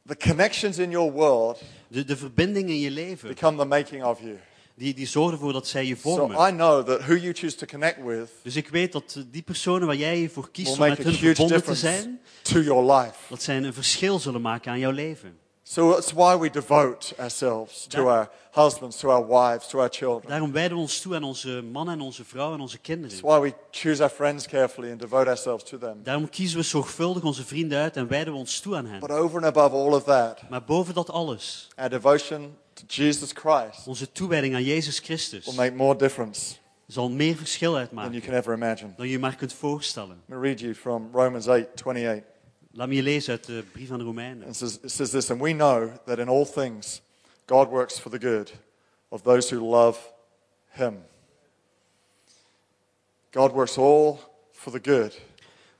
The connections in your world De, de verbindingen in je leven, become the making of you. die, die zorgen ervoor dat zij je So vormen. I know that who you choose to connect with Dus ik weet dat die personen waar jij je voor kiest om met hun verbonden te zijn, to your life. dat zij een verschil zullen maken aan jouw leven. So it's why we devote ourselves to our husbands, to our wives, to our children. Daarom wijden we ons toe aan onze mannen en onze vrouwen en onze kinderen. why we choose our friends carefully and devote ourselves to them. Daarom kiezen we zorgvuldig onze vrienden uit en wijden we ons toe aan hen. But over and above all of that, Maar boven dat alles, our devotion to Jesus Christ onze toewijding aan Jezus Christus will make more difference zal meer verschil than you uitmaken can ever imagine. dan je je maar kunt voorstellen. Let me read you from Romans 8 28. Laat me je lezen uit de brief aan de Romeinen. It says, it says this, and we know that in all things God works for the good of those who love Him. God works all for the good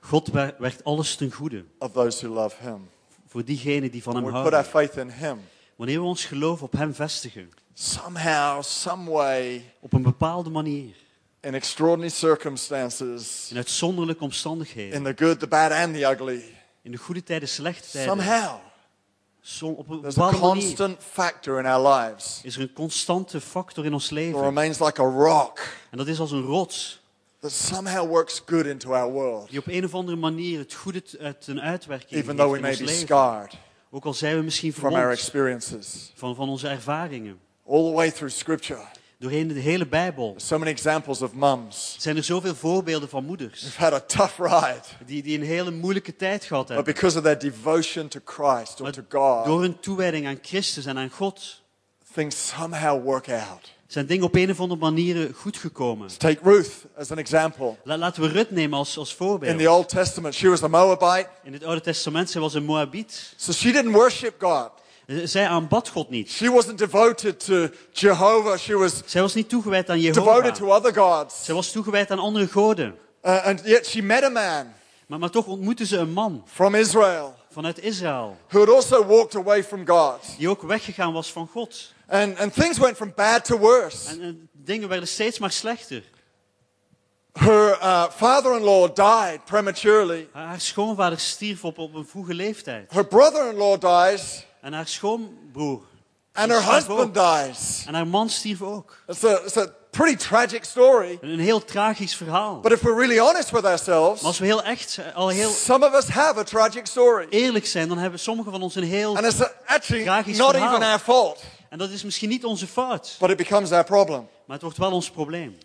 God wer- werkt alles ten goede of those who love Him. voor diegenen die van hem We put our houden. faith in Him. Wanneer we ons geloof op hem vestigen, Somehow, some way, op een bepaalde manier, in extraordinary circumstances, in uitzonderlijke omstandigheden, in the good, the bad, and the ugly, in de goede tijden, slechte tijden, somehow, som- op een there's a constant factor in our lives is er een constante factor in ons leven. remains like a rock En dat is als een rots that somehow works good into our world, die op een of andere manier het goede uit een uitwerking even though we may be scarred Ook al zijn we misschien from our verwond experiences. van, van onze ervaringen. All the way through Scripture, Doorheen de hele Bijbel so many examples of mums zijn er zoveel voorbeelden van moeders who've had a tough ride, die, die een hele moeilijke tijd gehad but hebben. because of their devotion to Christ or Maar to God, door hun toewijding aan Christus en aan God things somehow work out. zijn dingen op een of andere manier goed gekomen. Take Ruth as an example. La- Laten we Rut nemen als, als In voorbeeld. the Old Testament, she was a Moabite, In het Oude Testament, zij was een Moabiet. so she didn't worship God. Zij aanbad God niet. She wasn't devoted to Jehovah. She was Zij was niet toegewijd aan devoted Jehovah. to other gods. Zij was toegewijd aan andere goden. Uh, and yet she met a man Maar, maar toch ontmoette ze een man from Israel vanuit Israël. who had also walked away from God. Die ook weggegaan was van God. And, and things went from bad to worse. En, en dingen werden steeds maar slechter. Her uh, father in law died prematurely. Haar haar schoonvader stierf op, op een vroege leeftijd. Her brother in law dies. En haar schoonbroer. And her husband dies. En haar man stierf ook. It's a, it's a pretty tragic story. Een heel tragisch verhaal. But if we're really honest with Maar ourselves, als we heel echt, al heel some of us have a tragic story. eerlijk zijn, dan hebben sommigen van ons een heel... And it's actually Tragisch not verhaal. even our fault, En dat is misschien niet onze fout. but it becomes our problem. Maar het wordt wel ons probleem.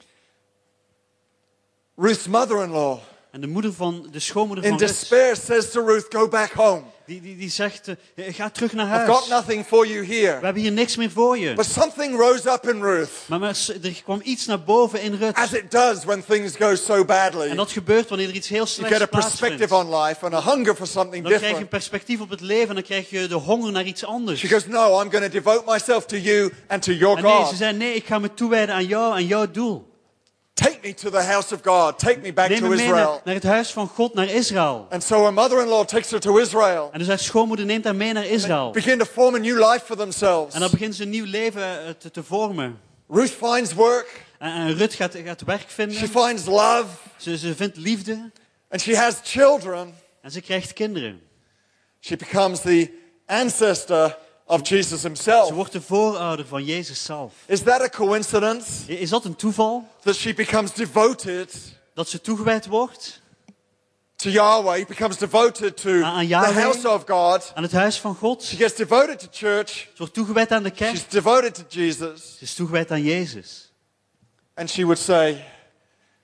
Ruth's mother in law, En de moeder van, de schoonmoeder in van Rut, despair, says to Ruth, Go back home. Die, die, die zegt, eh, ga terug naar I've got huis. nothing for you We here. hebben hier niks meer voor je. But something rose up in Ruth, Maar, maar er kwam iets naar boven in Rut. as it does when things go so badly. En dat gebeurt wanneer er iets heel You slechts get a plaatsvindt. perspective on life and a hunger for something Dan krijg je een different. perspectief op het leven en dan krijg je de honger naar iets anders. She goes, No, I'm going to devote myself to you and to your En nee, ze God. zei, nee, ik ga me toewijden aan jou, aan jouw doel. Take me to the house of God. Take me back Neem to me mee naar, Israel. naar het huis van God, naar Israël. And so her mother in law takes her to Israel. En dus haar schoonmoeder neemt haar mee naar Israël. Begin to form a new life for themselves. En dan begint ze een nieuw leven eh, te, te vormen. Ruth finds work. En, en Rut gaat, gaat werk She vinden. finds love. Ze, ze vindt liefde. And she has children. En ze krijgt kinderen. She becomes the ancestor of Jesus Ze himself. wordt de voorouder van Jezus zelf. Is that a coincidence Is dat een toeval? that she becomes devoted Dat ze toegewijd wordt to Yahweh. He becomes devoted to Aan- aan the Yahweh. house of God. Aan het huis van God. She gets devoted to church. Ze wordt toegewijd aan de kerk. She's devoted to Jesus. Ze is toegewijd aan Jezus. And she would say,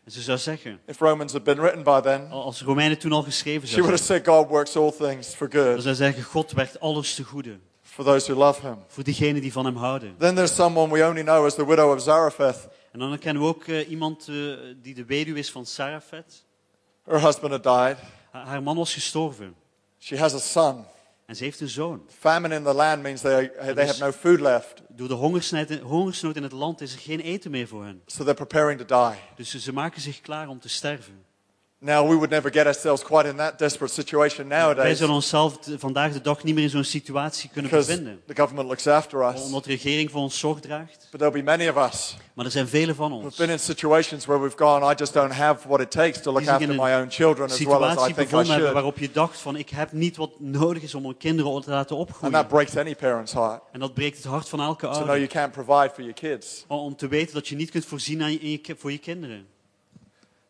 En ze zou zeggen, if Romans had been written by then, als Romeinen toen al geschreven she would zou have said, God works all things for dan good zou ze zeggen, God werkt alles te goede. For those who love him. Voor diegenen die van hem houden. Then there's someone we only know as the widow of Zarephath. En dan kennen we ook eh, iemand eh, die de weduwe is van Sarafet. Her husband had died. Ha- haar man was gestorven. She has a son. En ze heeft een zoon. Famine in the land means they, they have no food left. Door de hongersnood, hongersnood in het land is er geen eten meer voor hen. So they're preparing to die. Dus ze maken zich klaar om te sterven. Now, we would never get ourselves quite in that desperate situation Wij nowadays zullen onszelf vandaag de dag niet meer in zo'n situatie kunnen bevinden. the government looks after us. Omdat de regering voor ons zorg draagt. But there'll be many of us Maar er zijn velen van ons been in situations where we've gone, I just don't have what it takes to look after my own children as well as I think I should. waarop je dacht van ik heb niet wat nodig is om mijn kinderen te laten And that opgroeien. breaks any parent's heart En dat breekt het hart van elke to know ouder. you can't provide for your kids. Om te weten dat je niet kunt voorzien aan je, voor je kinderen.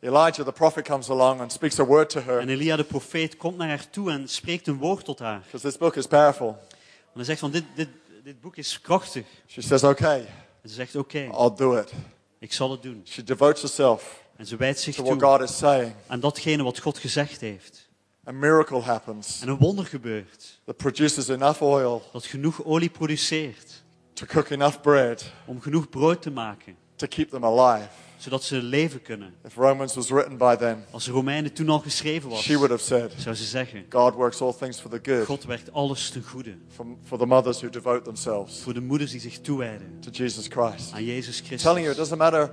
Elijah, the prophet, comes along and speaks a word to her En Elia de profeet komt naar haar toe en spreekt een woord tot haar. because this book is powerful. En hij zegt van dit, dit, dit boek is krachtig. She says, Okay, En ze zegt oké, I'll do it. ik zal het doen. She devotes herself En ze wijdt zich to what toe God is saying. aan datgene wat God gezegd heeft. A miracle happens En een wonder gebeurt. that produces enough oil Dat genoeg olie produceert to cook enough bread om genoeg brood te maken. to keep them alive. Zodat ze leven kunnen. If Romans was written by then, Als Romeinen toen al geschreven was, she would have said, zou ze zeggen, God works all things for the good God werkt alles ten goede. for, for the mothers who devote themselves Voor de moeders die zich toewijden to Jesus Christ. aan Jezus I'm telling you, it Christus. doesn't matter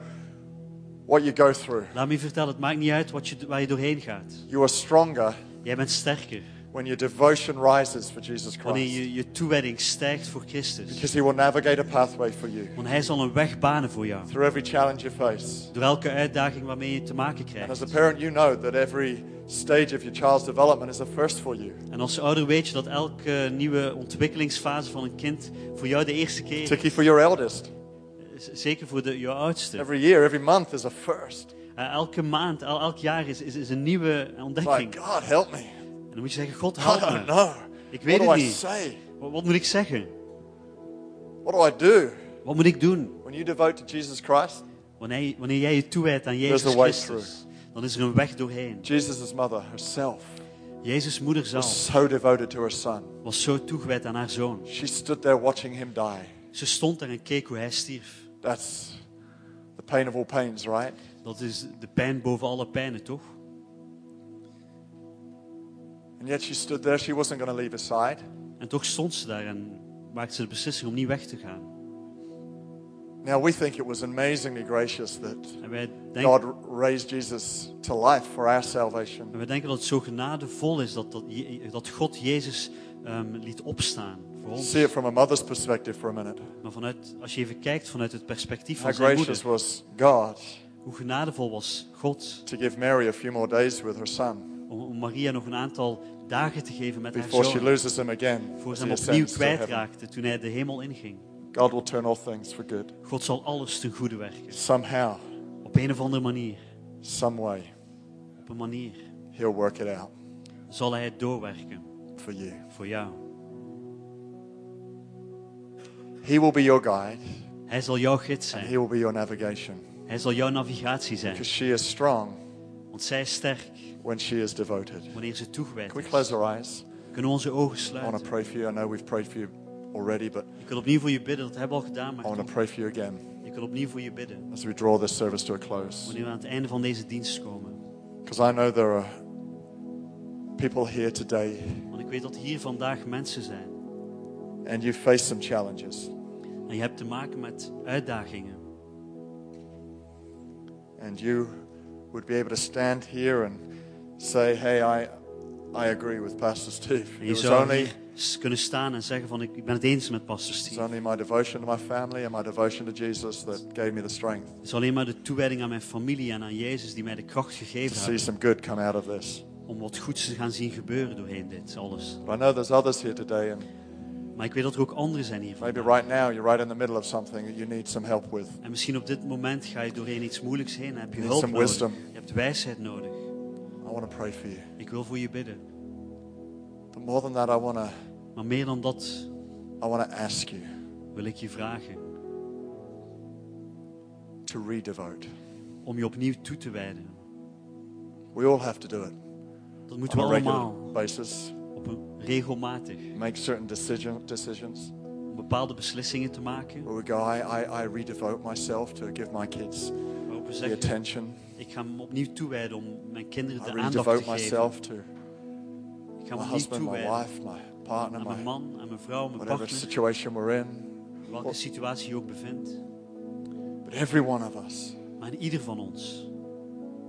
what you go through. Laat me je vertellen, het maakt niet uit wat je, waar je doorheen gaat. You are stronger Jij bent sterker when your devotion rises for Jesus wanneer Christ je, je toewijding stijgt voor Christus. because He will navigate a pathway for you Want Hij zal een weg banen voor jou. through every challenge you face. Door elke uitdaging waarmee je te maken And krijgt. as a parent, you know that every stage of your child's development is a first for you. En als ouder weet je dat elke nieuwe ontwikkelingsfase van een kind voor jou de eerste keer is. Particularly for your eldest. Zeker voor de, jouw oudste. Every year, every month is a first. Eh, elke maand, el- elk jaar is, is, is een nieuwe ontdekking. like, God, help me. Dan moet je zeggen, God I help don't me. know. Ik What weet het niet. say? Wat, wat moet ik zeggen? What do I do? Wat moet ik doen? When you devote to Jesus Christ, Wanneer, wanneer jij je toewijdt aan Jezus Christus, dan is er een weg doorheen. Jesus' mother herself Jezus' moeder zelf was so devoted to her son. was zo toegewijd aan haar zoon. She stood there watching him die. Ze stond daar en keek hoe hij stierf. That's the pain of all pains, right? Dat is de pijn boven alle pijnen, toch? And yet she stood there. She wasn't going to leave his side. En toch stond ze daar en maakte ze de beslissing om niet weg te gaan. Now, we think it was amazingly gracious that En wij God denken, raised Jesus to life for our salvation. en wij denken dat het zo genadevol is dat, dat, dat God Jezus ehm, liet opstaan voor ons. See it from a mother's perspective for a minute. Maar vanuit, als je even kijkt vanuit het perspectief How van zijn gracious moeder, was God hoe genadevol was God to give Mary a few more days with her son om, om Maria nog een aantal dagen te geven met haar before she zoon. loses him again. Voor ze he hem opnieuw kwijtraakte toen hij de hemel inging. God will turn all things for good. God zal alles ten goede werken. Somehow, Op een of andere manier. some way, Op een manier He'll work it out zal hij het doorwerken for you. voor jou. He will be your guide, Hij zal jouw gids and He zijn. will be your navigation. Hij zal jouw navigatie zijn. Because she is strong Want zij is sterk when she is devoted. wanneer ze toegewijd Can we close our eyes? Kunnen we onze ogen I want to sluiten. pray for you. I know we've prayed for you already, but Ik wil opnieuw voor je bidden. Dat hebben we al gedaan. I Maar want to pray for you again ik wil opnieuw voor je bidden. as we draw this service to a close. Wanneer we aan het einde van deze dienst komen. Because I know there are people here today, Want ik weet dat hier vandaag mensen zijn. and you face some challenges, En je hebt te maken met uitdagingen. and you would be able to stand here and say, "Hey, I, I agree with Pastor Steve. It je was zou only." kunnen staan en zeggen van ik ben het eens met pastor It's Steve. only my devotion to my family and my devotion to Jesus that gave me the strength Het is alleen maar de toewijding aan mijn familie en aan Jezus die mij de kracht to gegeven see hebben. some good come out of this. Om wat goeds te gaan zien gebeuren doorheen dit alles. But I know there's others here today, and Maar ik weet dat er ook anderen zijn hier maybe right now you're right in the middle of something that you need some help with. En misschien op dit moment ga je doorheen iets moeilijks heen en heb je hulp nodig. wisdom. Je hebt wijsheid nodig. I want to pray for you. Ik wil voor je bidden. But more than that, I want to Maar meer dan dat I want to ask you wil ik je vragen to redevote. om je opnieuw toe te wijden. We all have to do it Dat moeten we allemaal basis. Regelmatig. Make certain decision, decisions Om bepaalde beslissingen te maken. where we go, I, I, I redevote myself to give my kids the zeggen, attention. ik ga me opnieuw toewijden om mijn kinderen I de aandacht te geven. myself to Ik ga me opnieuw husband, my toewijden wife, my partner, aan mijn man, aan mijn vrouw, mijn partner. situation we're in. Welke situatie je ook bevindt. But every one of us, Maar in ieder van ons.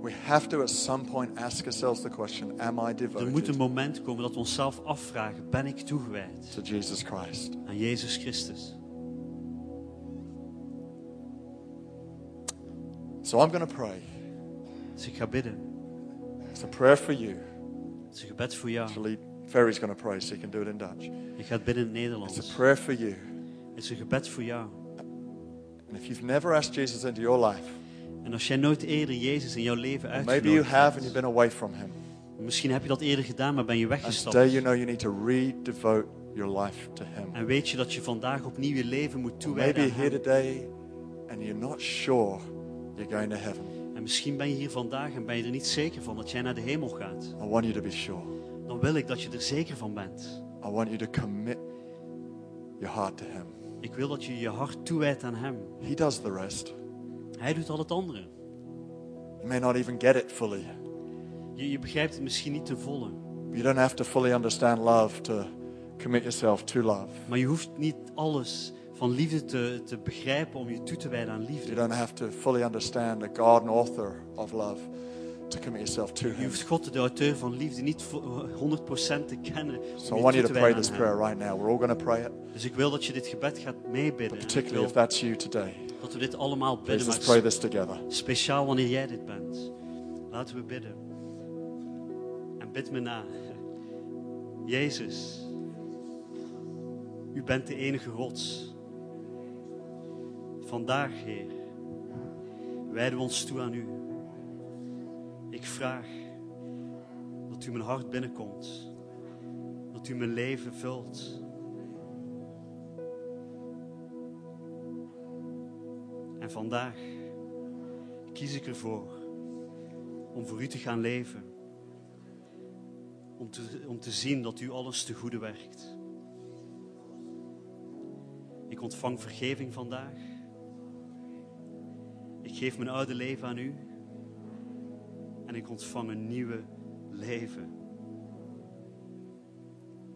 We have to at some point ask ourselves the question, am I devoted? Er moet een moment komen dat we onszelf afvragen. Ben ik toegewijd to Jesus Christ? aan Jezus Christus? So I'm going to pray. Dus ik ga bidden. It's a prayer for you. Het is een gebed voor jou. Actually, Ferry's going to pray so you can do it in Dutch. Ik ga het bidden in het It's a prayer for you. Het is een gebed voor jou. And if you've never asked Jesus into your life, En als jij nooit eerder Jezus in jouw leven or maybe you uitgenodigd have and you've hebt, been away from him, misschien heb je dat eerder gedaan, maar ben je and weggestapt. today you know you need to redevote your life to him. En weet je dat je vandaag opnieuw je leven moet toewijden maybe aan you're here Hem. today and you're not sure you're going to heaven. En misschien ben je hier vandaag en ben je er niet zeker van dat jij naar de hemel gaat. I want you to be sure. Dan wil ik dat je er zeker van bent. I want you to commit your heart to him. Ik wil dat je je hart toewijdt aan Hem. He does the rest. Hij doet al het andere. You may not even get it fully. Je, je begrijpt het misschien niet ten volle. You don't have to fully understand love to commit yourself to love. Maar je hoeft niet alles van liefde te, te begrijpen om je toe te wijden aan You liefde. don't have to fully understand the God and author of love to commit yourself to Je him. hoeft God, de auteur van liefde, niet vo- 100% te kennen. So I want je you to te pray this prayer right now. We're all going to pray it, Dus ik wil dat je dit gebed gaat meebidden. En ik particularly if that's you today. Dat we dit allemaal bidden, let's pray this together. speciaal wanneer jij dit bent. Laten we bidden. En bid me na. (laughs) Jezus, u bent de enige rots. Vandaag, Heer, wijden we ons toe aan u. Ik vraag dat u mijn hart binnenkomt. Dat u mijn leven vult. En vandaag kies ik ervoor om voor u te gaan leven. Om te, om te zien dat u alles te goede werkt. Ik ontvang vergeving vandaag. Ik geef mijn oude leven aan u. En ik ontvang een nieuwe leven.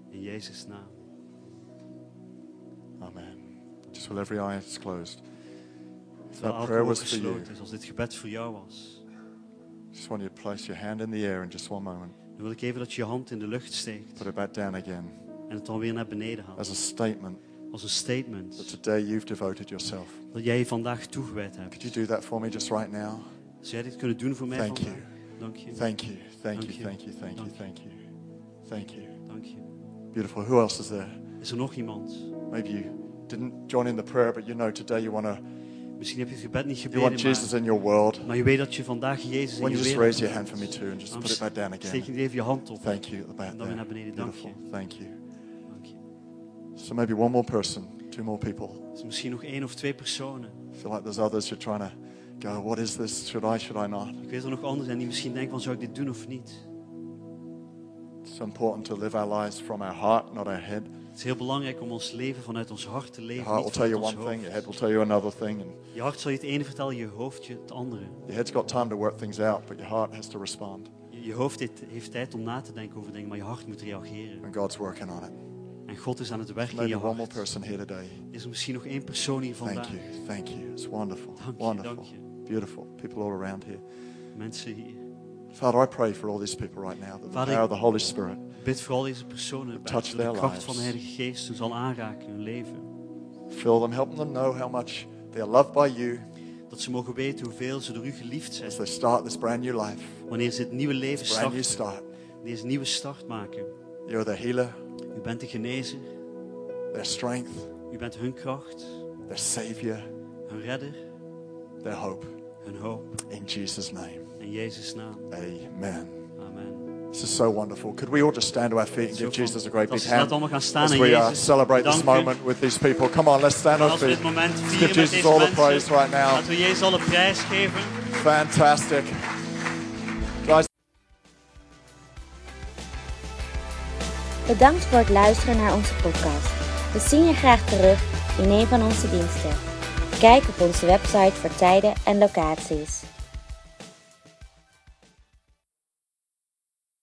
In Jezus' naam. Amen. Just while every eye is closed. That prayer was for you, is, als dit gebed voor jou was. just want you to place your hand in the air in just one moment. Dan wil ik even dat je je hand in de lucht steekt. Put it back down again En het dan weer naar beneden haalt. as a statement Als een that statement. today you've devoted yourself. Dat jij je vandaag toegewijd hebt. Could you do that for me just right now? Zou jij dit kunnen doen voor mij Thank vandaag? Dank je. Thank you, thank you, thank you, thank you, thank you. Thank you. Dank je. Beautiful. Who else is there? Is er nog iemand? Maybe you didn't join in the prayer, but you know today you want to Misschien heb je het gebed niet you want gebeden, Jesus maar, in your world. maar je weet dat je vandaag Jezus in je wereld raise your hand hebt. for me too and just Dan put it back down Steek again. je even je hand op. Thank you En dan weer naar beneden. Dank je. Beautiful. Thank you. Dank je. So maybe one more person, two more people. Is misschien nog één of twee personen. I feel like there's others you're trying to go, what is this? Should I, should I not? Ik weet er nog anderen zijn die misschien denken van zou ik dit doen of niet. It's important to live our lives from our heart, not our head. Het is heel belangrijk om ons leven vanuit ons hart te Your leven. heart will tell you one thing, your head will tell you another thing, and Je hart zal je het ene vertellen, je hoofd je het andere. your head's got time to work things out, but your heart has to respond. Je, je hoofd heeft, heeft tijd om na te denken over dingen, maar je hart moet reageren. And God's working on it. En God is aan het werken in je one more hart. person here today. Is er misschien nog één persoon hier Thank vandaag? you, thank you. It's wonderful, Dank je, wonderful, dank je. beautiful. People all around here. Mensen hier. Father, I pray for all these people right now that the Vader, power of the Holy Spirit Bid voor al deze personen. Dat de kracht lives. van de Heilige Geest hun zal aanraken in hun leven. fill them, help them know how much they are loved by you Dat ze mogen weten hoeveel ze door u geliefd zijn. as they start this brand new life, Wanneer ze het nieuwe leven this brand new starten. start. Deze nieuwe start maken. You're the healer, U bent de genezer. their strength, U bent hun kracht. their savior, Hun redder. their hope. Hun hoop. In Jesus' name, In Jezus' naam. amen. Amen. This is so wonderful. Could we all just stand to our feet and give Jesus a great big Als we laten hand allemaal gaan staan as we uh, celebrate this moment with these people? Come on, let's stand En on feet. Let's give Jesus all the praise right now. laten we Jezus alle prijs geven. Fantastic. Guys, Bedankt voor het luisteren naar onze podcast. We zien je graag terug in een van onze diensten. Kijk op onze website voor tijden en locaties.